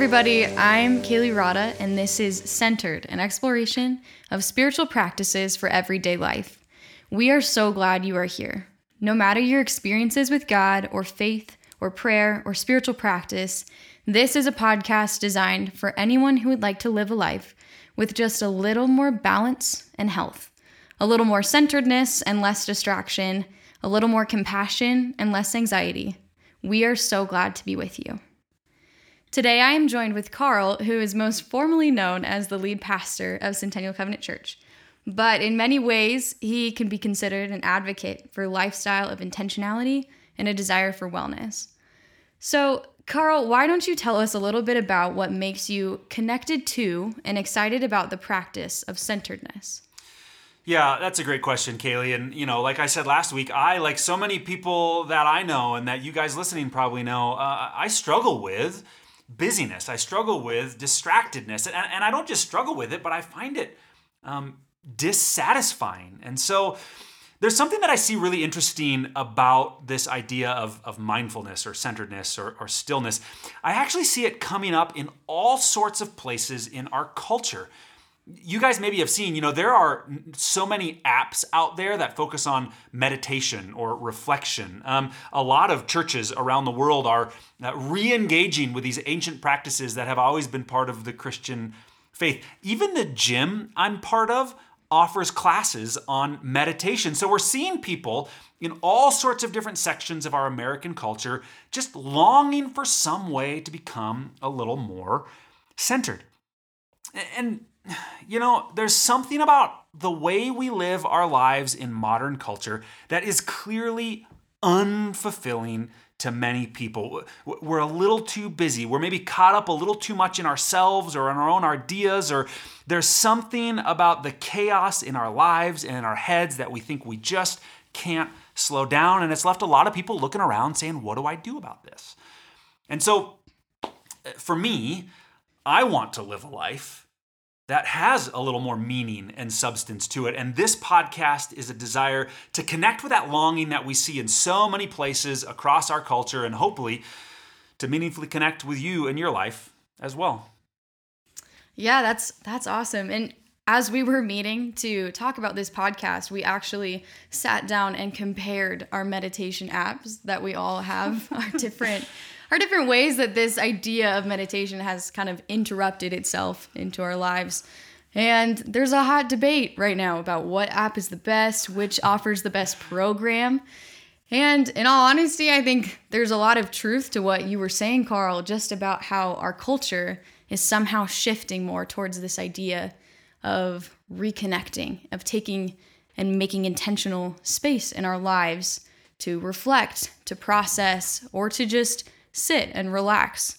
everybody. I'm Kaylee Rada, and this is Centered, an exploration of spiritual practices for everyday life. We are so glad you are here. No matter your experiences with God, or faith, or prayer, or spiritual practice, this is a podcast designed for anyone who would like to live a life with just a little more balance and health, a little more centeredness and less distraction, a little more compassion and less anxiety. We are so glad to be with you. Today, I am joined with Carl, who is most formally known as the lead pastor of Centennial Covenant Church. But in many ways, he can be considered an advocate for a lifestyle of intentionality and a desire for wellness. So, Carl, why don't you tell us a little bit about what makes you connected to and excited about the practice of centeredness? Yeah, that's a great question, Kaylee. And, you know, like I said last week, I, like so many people that I know and that you guys listening probably know, uh, I struggle with busyness. I struggle with distractedness. And, and I don't just struggle with it, but I find it um, dissatisfying. And so there's something that I see really interesting about this idea of, of mindfulness or centeredness or, or stillness. I actually see it coming up in all sorts of places in our culture you guys maybe have seen, you know, there are so many apps out there that focus on meditation or reflection. Um, a lot of churches around the world are uh, re engaging with these ancient practices that have always been part of the Christian faith. Even the gym I'm part of offers classes on meditation. So we're seeing people in all sorts of different sections of our American culture just longing for some way to become a little more centered. And you know, there's something about the way we live our lives in modern culture that is clearly unfulfilling to many people. We're a little too busy. We're maybe caught up a little too much in ourselves or in our own ideas, or there's something about the chaos in our lives and in our heads that we think we just can't slow down. And it's left a lot of people looking around saying, What do I do about this? And so, eh, for me, I want to live a life that has a little more meaning and substance to it. And this podcast is a desire to connect with that longing that we see in so many places across our culture and hopefully to meaningfully connect with you in your life as well. Yeah, that's that's awesome. And as we were meeting to talk about this podcast, we actually sat down and compared our meditation apps that we all have, our different are different ways that this idea of meditation has kind of interrupted itself into our lives. And there's a hot debate right now about what app is the best, which offers the best program. And in all honesty, I think there's a lot of truth to what you were saying, Carl, just about how our culture is somehow shifting more towards this idea of reconnecting, of taking and making intentional space in our lives to reflect, to process, or to just sit and relax.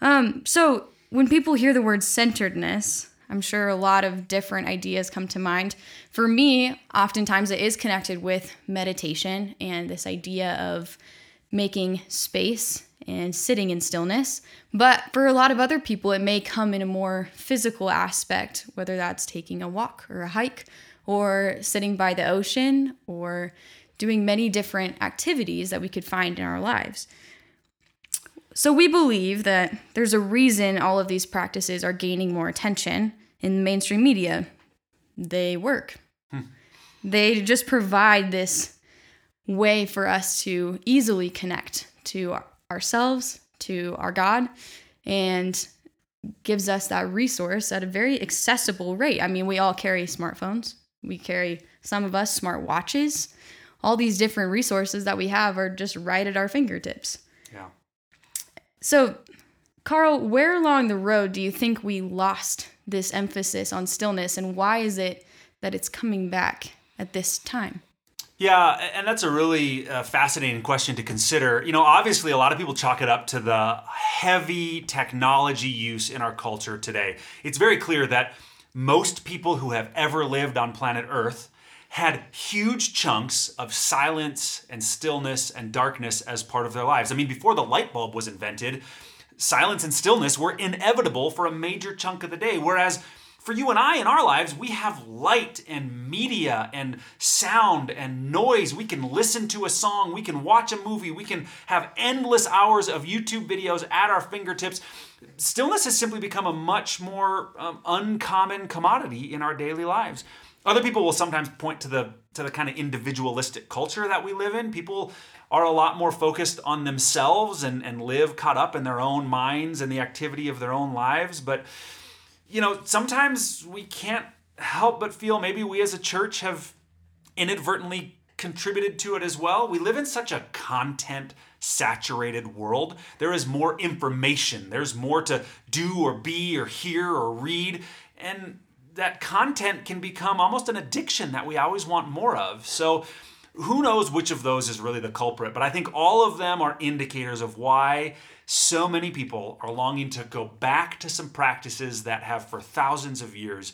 Um, so when people hear the word centeredness, I'm sure a lot of different ideas come to mind. For me, oftentimes it is connected with meditation and this idea of making space and sitting in stillness. But for a lot of other people, it may come in a more physical aspect, whether that's taking a walk or a hike or sitting by the ocean or doing many different activities that we could find in our lives. So we believe that there's a reason all of these practices are gaining more attention in mainstream media. They work. Hmm. They just provide this way for us to easily connect to ourselves, to our God, and gives us that resource at a very accessible rate. I mean, we all carry smartphones. We carry some of us smart watches. All these different resources that we have are just right at our fingertips. So, Carl, where along the road do you think we lost this emphasis on stillness, and why is it that it's coming back at this time? Yeah, and that's a really uh, fascinating question to consider. You know, obviously, a lot of people chalk it up to the heavy technology use in our culture today. It's very clear that most people who have ever lived on planet Earth had huge chunks of silence and stillness and darkness as part of their lives. I mean, before the light bulb was invented, silence and stillness were inevitable for a major chunk of the day. Whereas for you and I in our lives, we have light and media and sound and noise. We can listen to a song, we can watch a movie, we can have endless hours of YouTube videos at our fingertips. Stillness has simply become a much more um, uncommon commodity in our daily lives. Other people will sometimes point to the to the kind of individualistic culture that we live in. People are a lot more focused on themselves and, and live caught up in their own minds and the activity of their own lives. But you know, sometimes we can't help but feel maybe we as a church have inadvertently contributed to it as well. We live in such a content saturated world. There is more information, there's more to do or be or hear or read. And that content can become almost an addiction that we always want more of. So, who knows which of those is really the culprit, but I think all of them are indicators of why so many people are longing to go back to some practices that have for thousands of years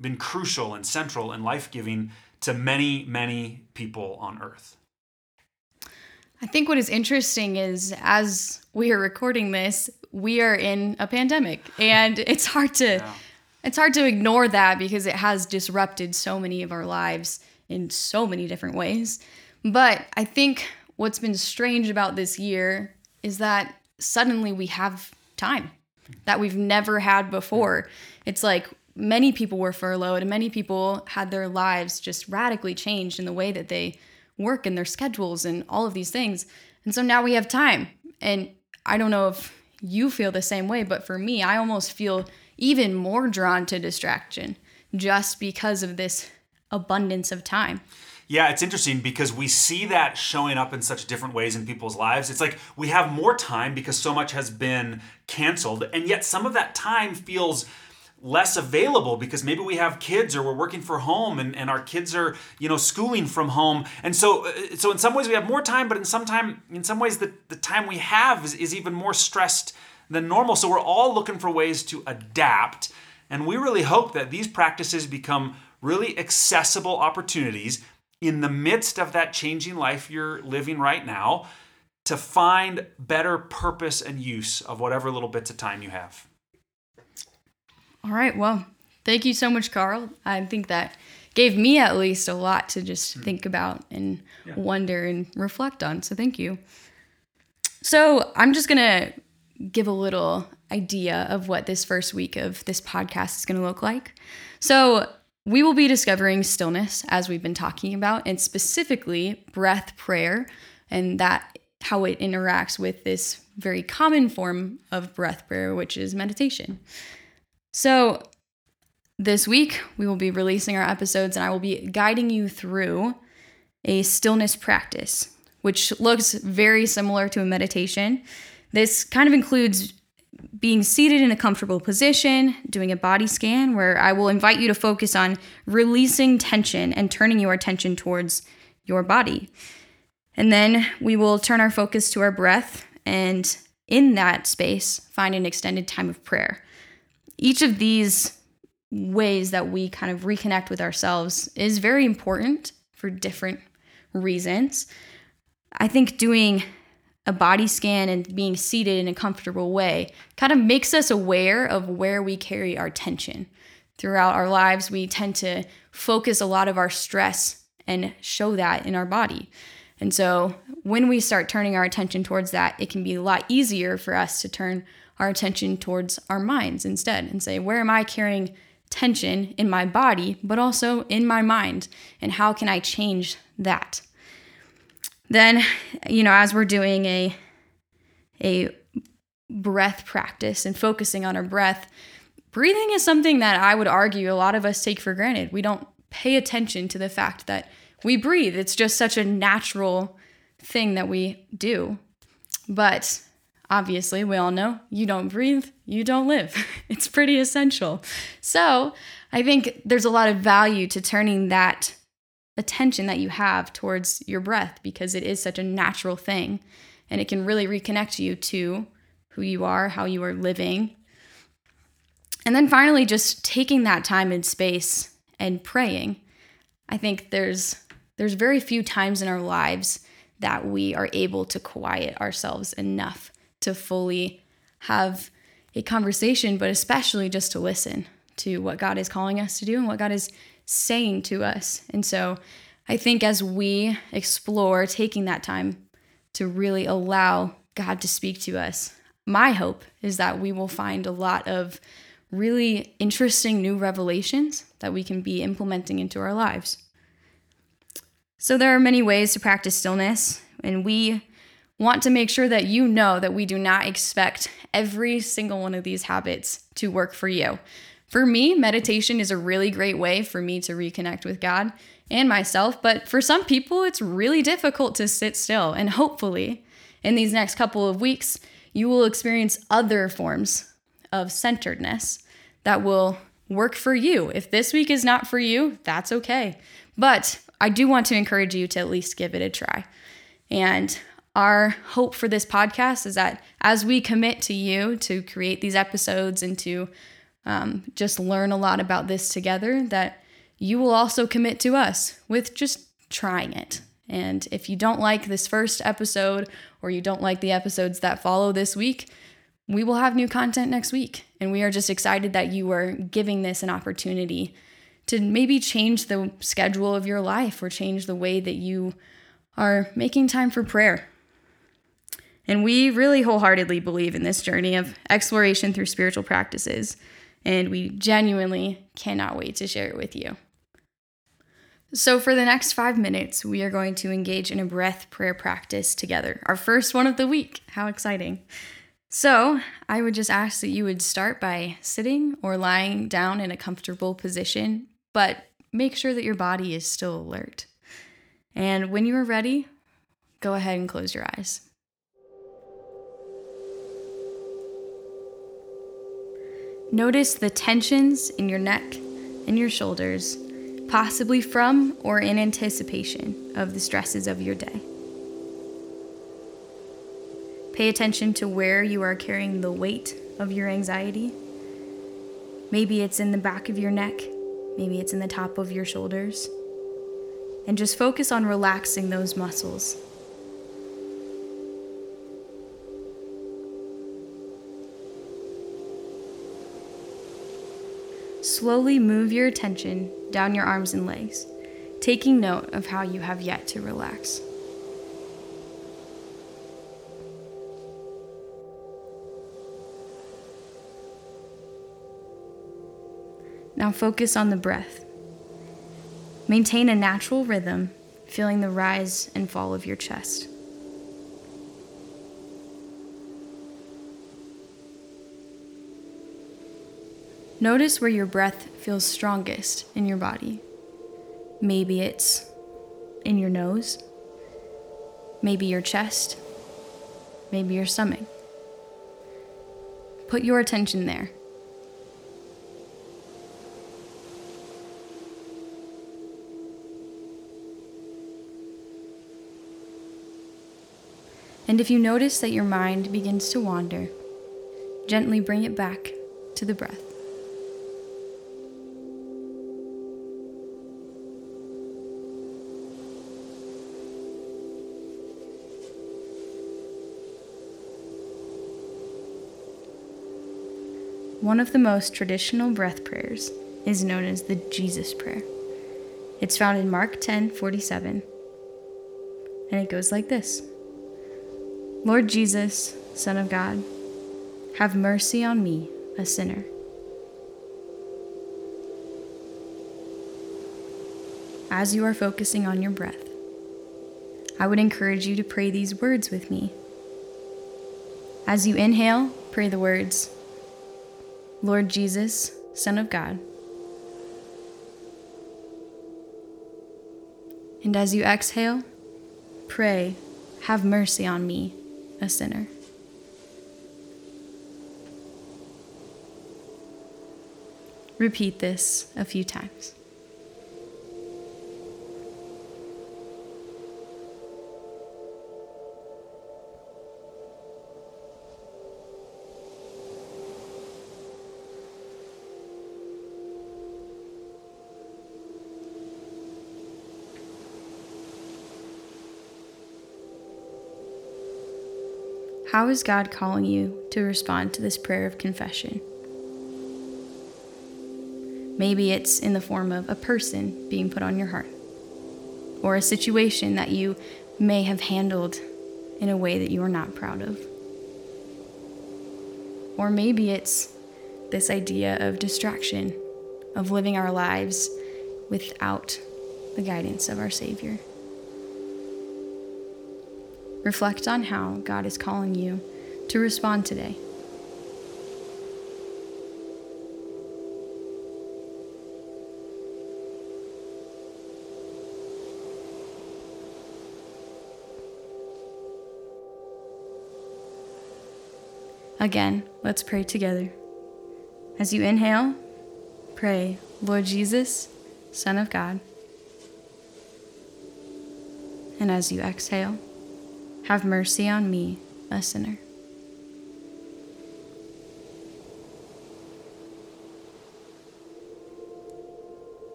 been crucial and central and life giving to many, many people on earth. I think what is interesting is as we are recording this, we are in a pandemic and it's hard to yeah. it's hard to ignore that because it has disrupted so many of our lives in so many different ways. But I think what's been strange about this year is that suddenly we have time that we've never had before. It's like many people were furloughed and many people had their lives just radically changed in the way that they work and their schedules and all of these things. And so now we have time. And I don't know if you feel the same way, but for me, I almost feel even more drawn to distraction just because of this abundance of time. Yeah, it's interesting because we see that showing up in such different ways in people's lives. It's like we have more time because so much has been canceled, and yet some of that time feels less available because maybe we have kids or we're working for home and, and our kids are you know schooling from home and so uh, so in some ways we have more time but in some time in some ways the, the time we have is, is even more stressed than normal so we're all looking for ways to adapt and we really hope that these practices become really accessible opportunities in the midst of that changing life you're living right now to find better purpose and use of whatever little bits of time you have. All right. Well, thank you so much, Carl. I think that gave me at least a lot to just mm. think about and yeah. wonder and reflect on. So thank you. So I'm just going to give a little idea of what this first week of this podcast is going to look like. So we will be discovering stillness as we've been talking about, and specifically breath prayer and that how it interacts with this very common form of breath prayer, which is meditation. So, this week we will be releasing our episodes, and I will be guiding you through a stillness practice, which looks very similar to a meditation. This kind of includes being seated in a comfortable position, doing a body scan where I will invite you to focus on releasing tension and turning your attention towards your body. And then we will turn our focus to our breath and in that space find an extended time of prayer. Each of these ways that we kind of reconnect with ourselves is very important for different reasons. I think doing a body scan and being seated in a comfortable way kind of makes us aware of where we carry our tension. Throughout our lives, we tend to focus a lot of our stress and show that in our body. And so when we start turning our attention towards that, it can be a lot easier for us to turn our attention towards our minds instead and say, where am I carrying tension in my body, but also in my mind? And how can I change that? Then, you know, as we're doing a a breath practice and focusing on our breath, breathing is something that I would argue a lot of us take for granted. We don't pay attention to the fact that we breathe. It's just such a natural thing that we do. But obviously, we all know you don't breathe, you don't live. it's pretty essential. So, I think there's a lot of value to turning that attention that you have towards your breath because it is such a natural thing and it can really reconnect you to who you are, how you are living. And then finally, just taking that time and space and praying. I think there's there's very few times in our lives that we are able to quiet ourselves enough to fully have a conversation, but especially just to listen to what God is calling us to do and what God is saying to us. And so I think as we explore taking that time to really allow God to speak to us, my hope is that we will find a lot of really interesting new revelations that we can be implementing into our lives. So, there are many ways to practice stillness, and we want to make sure that you know that we do not expect every single one of these habits to work for you. For me, meditation is a really great way for me to reconnect with God and myself, but for some people, it's really difficult to sit still. And hopefully, in these next couple of weeks, you will experience other forms of centeredness that will work for you. If this week is not for you, that's okay. But I do want to encourage you to at least give it a try. And our hope for this podcast is that as we commit to you to create these episodes and to um, just learn a lot about this together, that you will also commit to us with just trying it. And if you don't like this first episode or you don't like the episodes that follow this week, we will have new content next week. And we are just excited that you are giving this an opportunity to maybe change the schedule of your life or change the way that you are making time for prayer. And we really wholeheartedly believe in this journey of exploration through spiritual practices. And we genuinely cannot wait to share it with you. So, for the next five minutes, we are going to engage in a breath prayer practice together. Our first one of the week. How exciting! So, I would just ask that you would start by sitting or lying down in a comfortable position, but make sure that your body is still alert. And when you are ready, go ahead and close your eyes. Notice the tensions in your neck and your shoulders, possibly from or in anticipation of the stresses of your day. Pay attention to where you are carrying the weight of your anxiety. Maybe it's in the back of your neck, maybe it's in the top of your shoulders. And just focus on relaxing those muscles. Slowly move your attention down your arms and legs, taking note of how you have yet to relax. Now focus on the breath. Maintain a natural rhythm, feeling the rise and fall of your chest. Notice where your breath feels strongest in your body. Maybe it's in your nose, maybe your chest, maybe your stomach. Put your attention there. And if you notice that your mind begins to wander, gently bring it back to the breath. One of the most traditional breath prayers is known as the Jesus Prayer. It's found in Mark 10 47, and it goes like this. Lord Jesus, Son of God, have mercy on me, a sinner. As you are focusing on your breath, I would encourage you to pray these words with me. As you inhale, pray the words Lord Jesus, Son of God. And as you exhale, pray, Have mercy on me, a sinner. Repeat this a few times. How is God calling you to respond to this prayer of confession? Maybe it's in the form of a person being put on your heart, or a situation that you may have handled in a way that you are not proud of. Or maybe it's this idea of distraction, of living our lives without the guidance of our Savior. Reflect on how God is calling you to respond today. Again, let's pray together. As you inhale, pray, Lord Jesus, Son of God. And as you exhale, have mercy on me, a sinner.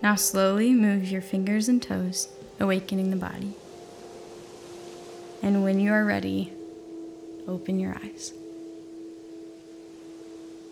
Now slowly move your fingers and toes, awakening the body. And when you are ready, open your eyes.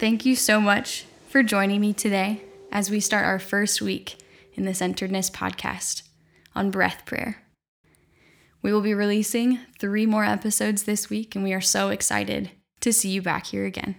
Thank you so much for joining me today as we start our first week in the Centeredness podcast on breath prayer. We will be releasing three more episodes this week, and we are so excited to see you back here again.